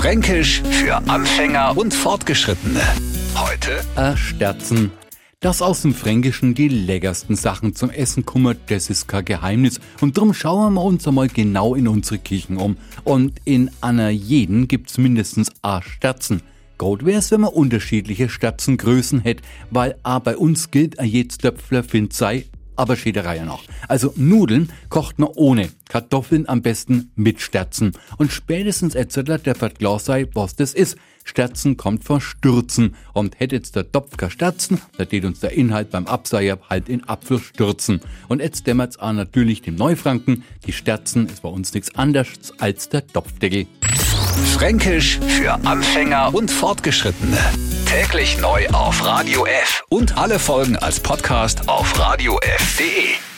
Fränkisch für Anfänger und Fortgeschrittene. Heute Ersterzen. Dass aus dem Fränkischen die leckersten Sachen zum Essen kommen, das ist kein Geheimnis. Und drum schauen wir uns einmal genau in unsere Küchen um. Und in einer jeden gibt's mindestens a Sterzen. Gut wär's, wenn man unterschiedliche Sterzengrößen hätte, weil a bei uns gilt a jedes Töpfler find sei aber Schäderei noch. Also Nudeln kocht man ohne, Kartoffeln am besten mit Sterzen. Und spätestens erzählt der Vergleich sei, was das ist. Sterzen kommt von Stürzen. Und hätte jetzt der Topf kein Sterzen, da geht uns der Inhalt beim Abseier halt in Apfel stürzen. Und jetzt dämmert's auch natürlich dem Neufranken. Die Sterzen ist bei uns nichts anderes als der Topfdeckel. Fränkisch für Anfänger und Fortgeschrittene. Täglich neu auf Radio F und alle Folgen als Podcast auf radiof.de.